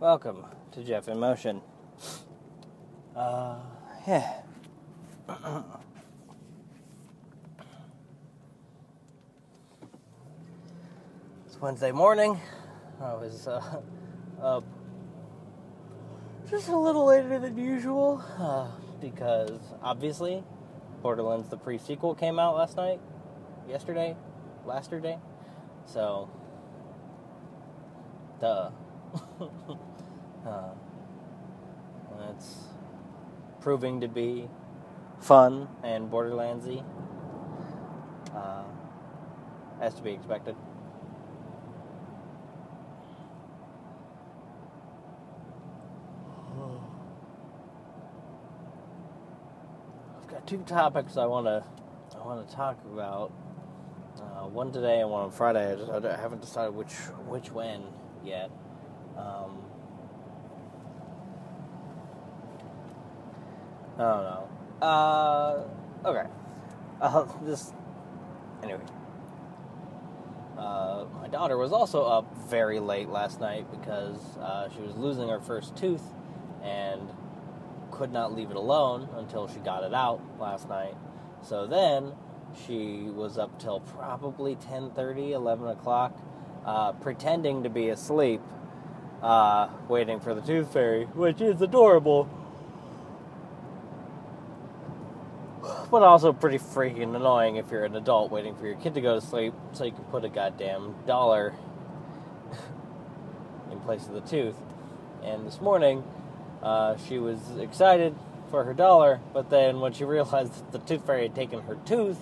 Welcome to Jeff in Motion. Uh, yeah. it's Wednesday morning. I was uh, up just a little later than usual uh, because obviously Borderlands the pre sequel came out last night, yesterday, last day. So, duh. uh, it's proving to be fun and Borderlandsy, uh, as to be expected. I've got two topics I want to I want to talk about. Uh, one today and one on Friday. I, just, I haven't decided which which when yet. Um, I don't know. Uh, okay. Uh, this. Anyway. Uh, my daughter was also up very late last night because uh, she was losing her first tooth and could not leave it alone until she got it out last night. So then she was up till probably 10:30, 11 o'clock, uh, pretending to be asleep, uh, waiting for the tooth fairy, which is adorable. But also pretty freaking annoying if you're an adult waiting for your kid to go to sleep so you can put a goddamn dollar in place of the tooth. And this morning, uh, she was excited for her dollar, but then when she realized that the tooth fairy had taken her tooth,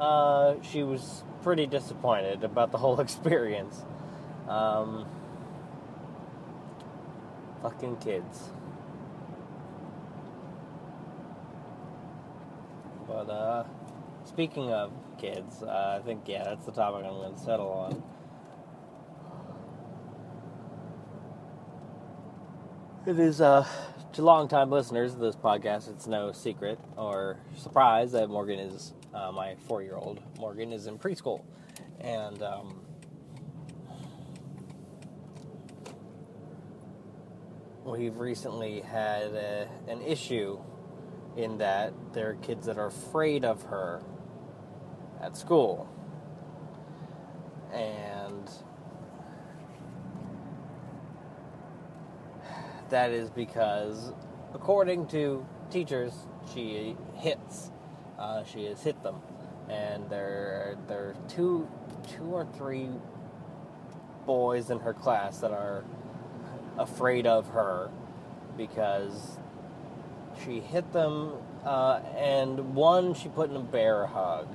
uh, she was pretty disappointed about the whole experience. Um, fucking kids. But uh, speaking of kids, uh, I think yeah, that's the topic I'm going to settle on. It is uh, to long-time listeners of this podcast. It's no secret or surprise that Morgan is uh, my four-year-old. Morgan is in preschool, and um, we've recently had a, an issue in that there are kids that are afraid of her at school. And that is because, according to teachers, she hits. Uh, she has hit them. And there, there are two, two or three boys in her class that are afraid of her because she hit them, uh, and one she put in a bear hug.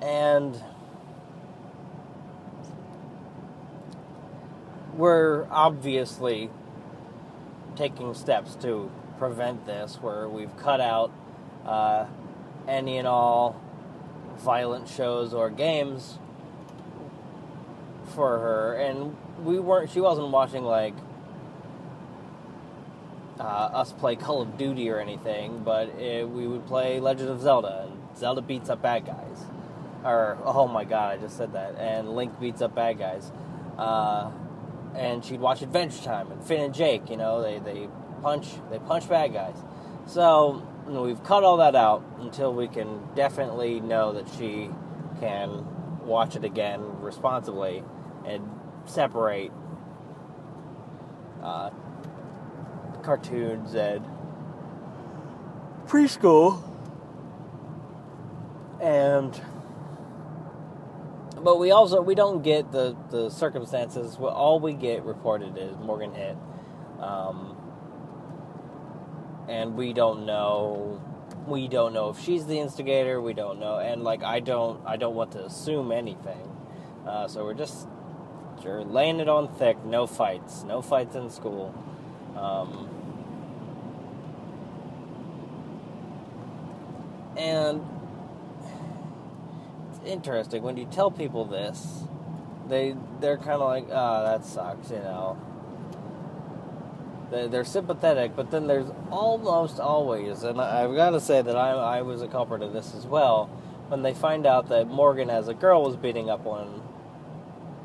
And we're obviously taking steps to prevent this, where we've cut out uh, any and all violent shows or games for her. And we weren't, she wasn't watching like uh, us play Call of Duty or anything, but it, we would play Legend of Zelda, and Zelda beats up bad guys. Or, oh my god, I just said that. And Link beats up bad guys. Uh, and she'd watch Adventure Time, and Finn and Jake, you know, they, they punch they punch bad guys. So, you know, we've cut all that out until we can definitely know that she can watch it again responsibly and separate uh, cartoons and preschool. And but we also we don't get the the circumstances. All we get reported is morgan hit. Um, and we don't know we don't know if she's the instigator. We don't know. And like i don't i don't want to assume anything. Uh, so we're just we're laying it on thick. No fights. No fights in school. Um, and it's interesting when you tell people this, they they're kind of like, "Ah, oh, that sucks," you know. They, they're sympathetic, but then there's almost always, and I've got to say that I, I was a culprit of this as well. When they find out that Morgan, as a girl, was beating up one,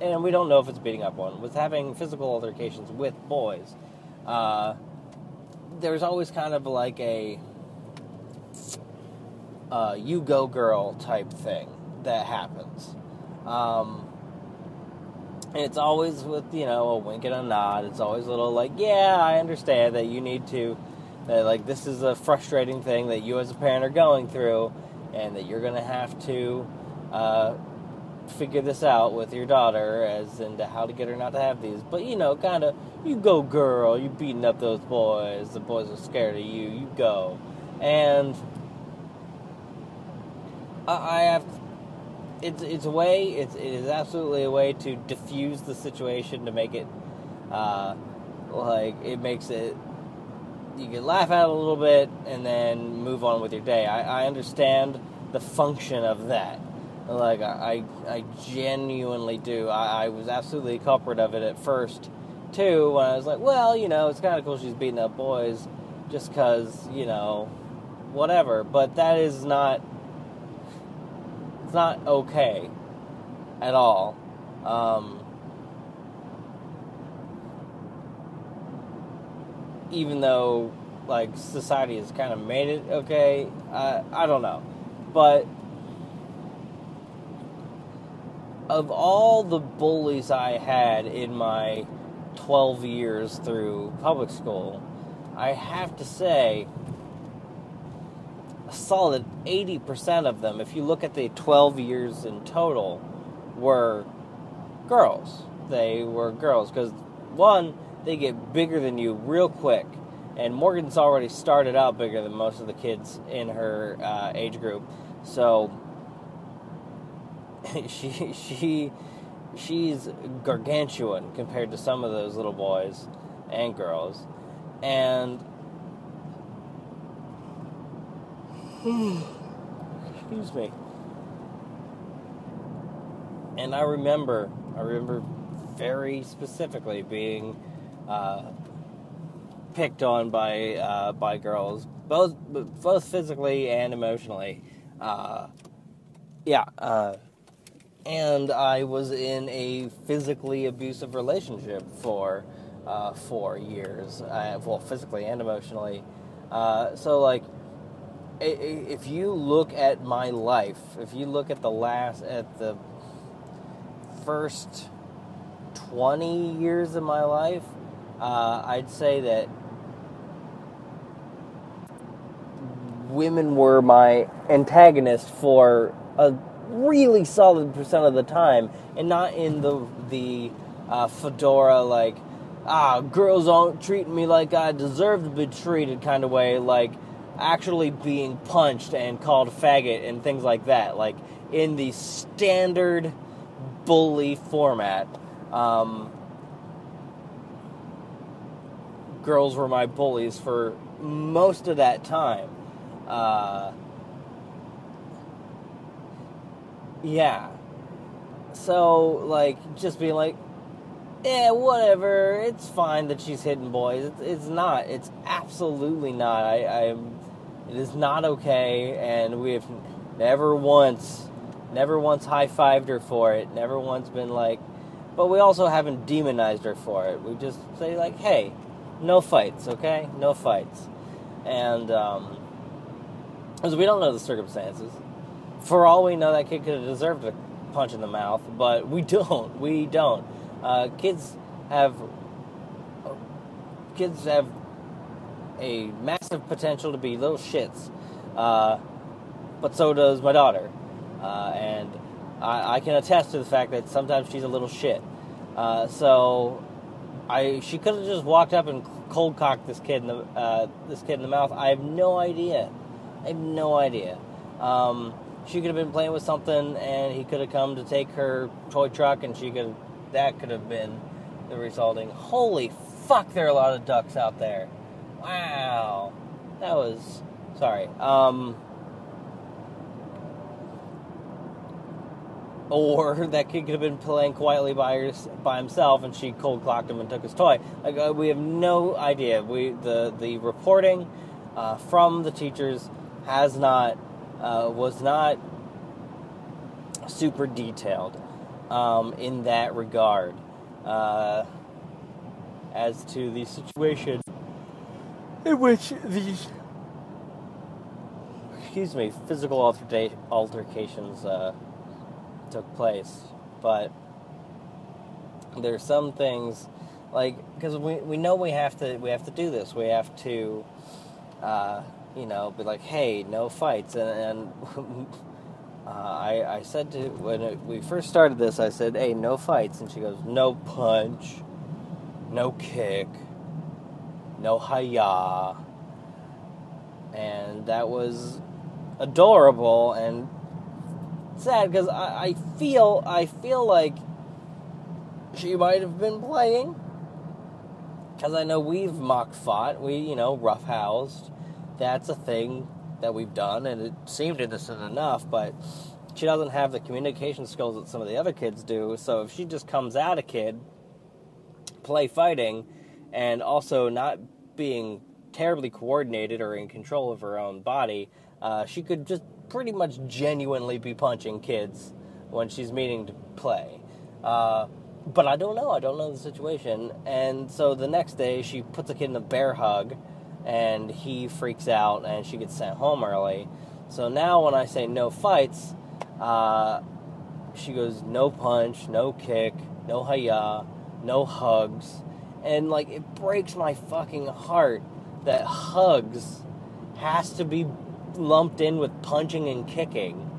and we don't know if it's beating up one, was having physical altercations with boys uh, there's always kind of like a uh, you go girl type thing that happens. Um, and it's always with, you know, a wink and a nod. It's always a little like, yeah, I understand that you need to, that like this is a frustrating thing that you as a parent are going through, and that you're going to have to uh, figure this out with your daughter as into how to get her not to have these. But, you know, kind of, you go girl, you beating up those boys, the boys are scared of you, you go. And I have it's it's a way it's it is absolutely a way to diffuse the situation to make it uh, like it makes it you can laugh at it a little bit and then move on with your day. I, I understand the function of that. Like I I genuinely do. I, I was absolutely a culprit of it at first too when I was like, well, you know, it's kind of cool she's beating up boys just because you know whatever. But that is not not okay at all. Um, even though like society has kind of made it okay, I don't know, but of all the bullies I had in my 12 years through public school, I have to say solid 80% of them, if you look at the 12 years in total, were girls. They were girls because, one, they get bigger than you real quick. And Morgan's already started out bigger than most of the kids in her uh, age group. So she she she's gargantuan compared to some of those little boys and girls. And Excuse me. And I remember, I remember very specifically being uh, picked on by uh, by girls, both both physically and emotionally. Uh, yeah, uh, and I was in a physically abusive relationship for uh, four years. Uh, well, physically and emotionally. so like if you look at my life, if you look at the last, at the first 20 years of my life, uh, I'd say that women were my antagonist for a really solid percent of the time, and not in the the uh, fedora like ah girls aren't treating me like I deserve to be treated kind of way. Like actually being punched and called faggot and things like that, like in the standard bully format. Um, girls were my bullies for most of that time. Uh, yeah. So, like, just being like, yeah, whatever. It's fine that she's hitting boys. It's, it's not. It's absolutely not. I, I'm it is not okay, and we have never once, never once high fived her for it. Never once been like, but we also haven't demonized her for it. We just say like, hey, no fights, okay? No fights, and um, because we don't know the circumstances. For all we know, that kid could have deserved a punch in the mouth, but we don't. We don't. Uh, kids have kids have a massive potential to be little shits. Uh, but so does my daughter. Uh, and I, I, can attest to the fact that sometimes she's a little shit. Uh, so I she could have just walked up and cold cocked this kid in the uh, this kid in the mouth. I have no idea. I have no idea. Um, she could have been playing with something, and he could have come to take her toy truck, and she could that could have been the resulting. Holy fuck! There are a lot of ducks out there. Wow. That was. Sorry. Um. Or that kid could have been playing quietly by her, by himself, and she cold clocked him and took his toy. Like uh, we have no idea. We the the reporting uh, from the teachers has not uh, was not super detailed um, in that regard uh, as to the situation in which these excuse me physical alterca- altercations uh, took place but there's some things like because we, we know we have to we have to do this. We have to uh, you know be like hey no fights. And, and uh, I, I said to when it, we first started this I said hey no fights. And she goes no punch no kick no hiya and that was adorable and sad because I, I feel I feel like she might have been playing because I know we've mock fought, we you know roughhoused. That's a thing that we've done, and it seemed innocent enough, but she doesn't have the communication skills that some of the other kids do. So if she just comes out a kid, play fighting, and also not being terribly coordinated or in control of her own body, uh, she could just pretty much genuinely be punching kids when she's meaning to play. Uh, but I don't know. I don't know the situation. And so the next day, she puts a kid in a bear hug, and he freaks out, and she gets sent home early. So now, when I say no fights, uh, she goes no punch, no kick, no hiya, no hugs, and like it breaks my fucking heart that hugs has to be lumped in with punching and kicking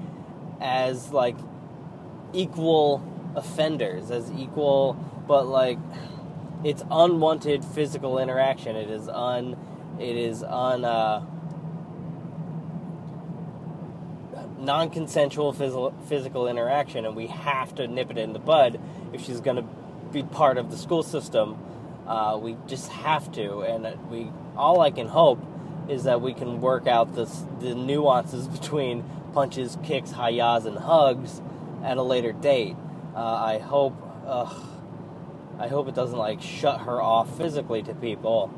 as like equal offenders as equal, but like it's unwanted physical interaction. It is un, it is un, uh, non-consensual physical physical interaction, and we have to nip it in the bud if she's going to be part of the school system. Uh, we just have to, and we all I can hope is that we can work out the nuances between punches, kicks, hayas, and hugs at a later date. Uh, I hope, uh, I hope it doesn't like shut her off physically to people.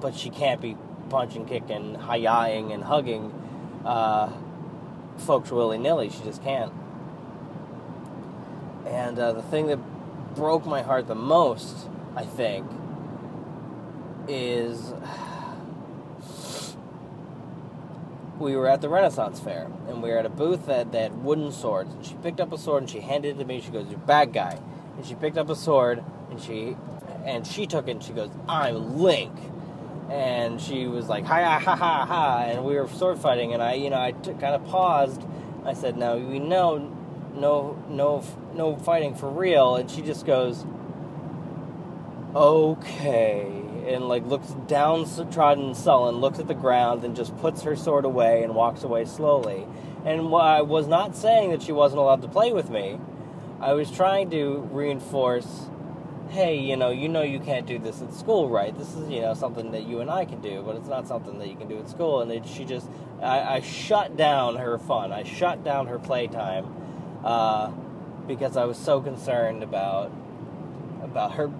But she can't be punching, kicking, hayaing, and hugging uh, folks willy nilly. She just can't. And uh, the thing that broke my heart the most, I think, is we were at the Renaissance Fair, and we were at a booth that, that had wooden swords. And she picked up a sword and she handed it to me. She goes, "You're a bad guy." And she picked up a sword and she and she took it. and She goes, "I'm Link." And she was like, "Ha ha ha ha!" And we were sword fighting, and I, you know, I t- kind of paused. I said, "Now we know, no, no, no fighting for real." And she just goes, "Okay." and like looks downtrodden sullen, looks at the ground, and just puts her sword away and walks away slowly. And I was not saying that she wasn't allowed to play with me. I was trying to reinforce, hey, you know, you know you can't do this at school, right? This is, you know, something that you and I can do, but it's not something that you can do at school. And she just, I, I shut down her fun. I shut down her playtime uh, because I was so concerned about about her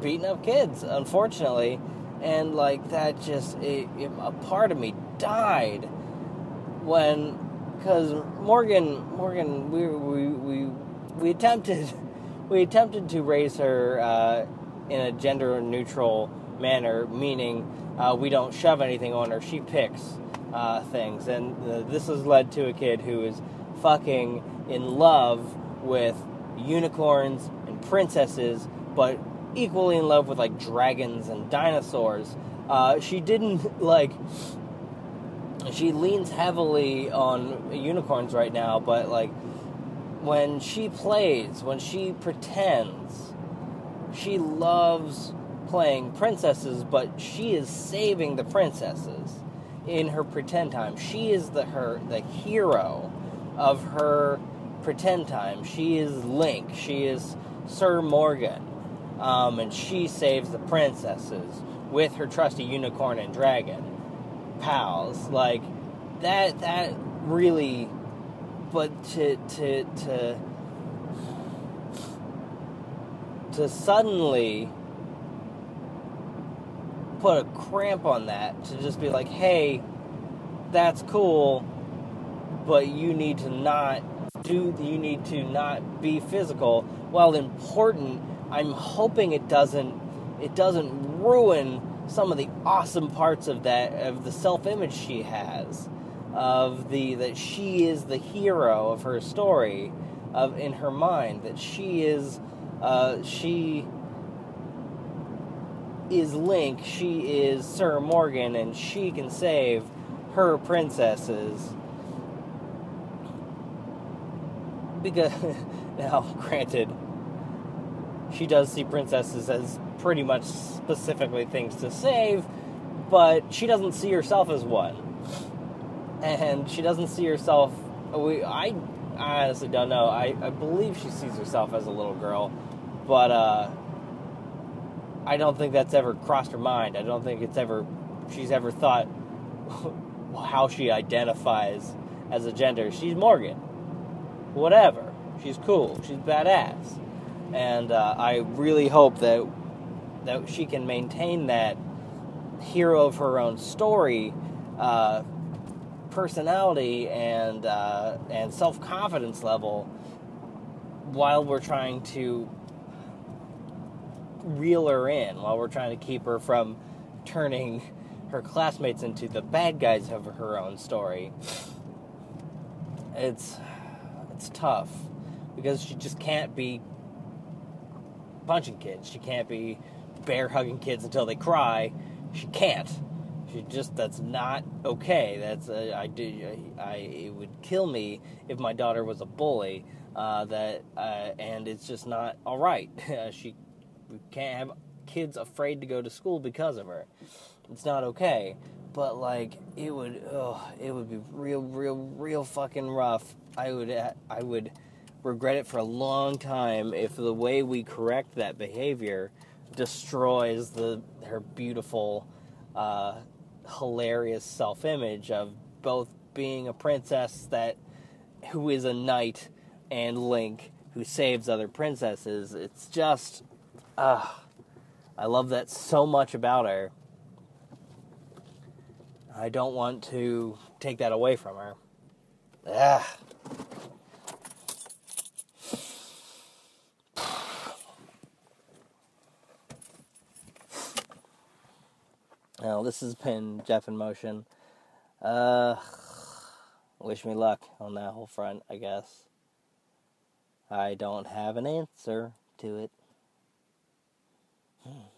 beating up kids, unfortunately, and like that just it, it, a part of me died when because Morgan Morgan we we we we attempted we attempted to raise her uh, in a gender neutral manner, meaning uh, we don't shove anything on her. She picks uh, things, and this has led to a kid who is fucking in love with unicorns and princesses, but equally in love with like dragons and dinosaurs. Uh, she didn't like. She leans heavily on unicorns right now, but like when she plays, when she pretends, she loves playing princesses, but she is saving the princesses in her pretend time. She is the her the hero of her pretend time. She is Link. She is Sir Morgan um, and she saves the princesses with her trusty unicorn and dragon pals. Like that. That really. But to to to to suddenly put a cramp on that to just be like, hey, that's cool, but you need to not do. You need to not be physical. While important I'm hoping it doesn't it doesn't ruin some of the awesome parts of that of the self-image she has of the that she is the hero of her story of in her mind that she is uh, she is Link, she is Sir Morgan, and she can save her princesses. Because now, granted, she does see princesses as pretty much specifically things to save, but she doesn't see herself as one. And she doesn't see herself. We, I, I honestly don't know. I, I believe she sees herself as a little girl, but uh, I don't think that's ever crossed her mind. I don't think it's ever she's ever thought how she identifies as a gender. She's Morgan. Whatever. She's cool. She's badass. And uh, I really hope that that she can maintain that hero of her own story uh, personality and uh, and self confidence level while we're trying to reel her in, while we're trying to keep her from turning her classmates into the bad guys of her own story. It's it's tough because she just can't be punching kids. She can't be bear hugging kids until they cry. She can't. She just that's not okay. That's uh, I do. I, it would kill me if my daughter was a bully. Uh, that uh, and it's just not all right. she can't have kids afraid to go to school because of her. It's not okay. But like it would, oh, it would be real, real, real fucking rough. I would, I would regret it for a long time if the way we correct that behavior destroys the her beautiful, uh, hilarious self-image of both being a princess that who is a knight and Link who saves other princesses. It's just, uh, I love that so much about her. I don't want to take that away from her. Ah. Well, this has been Jeff in Motion. Uh, wish me luck on that whole front, I guess. I don't have an answer to it. Hmm.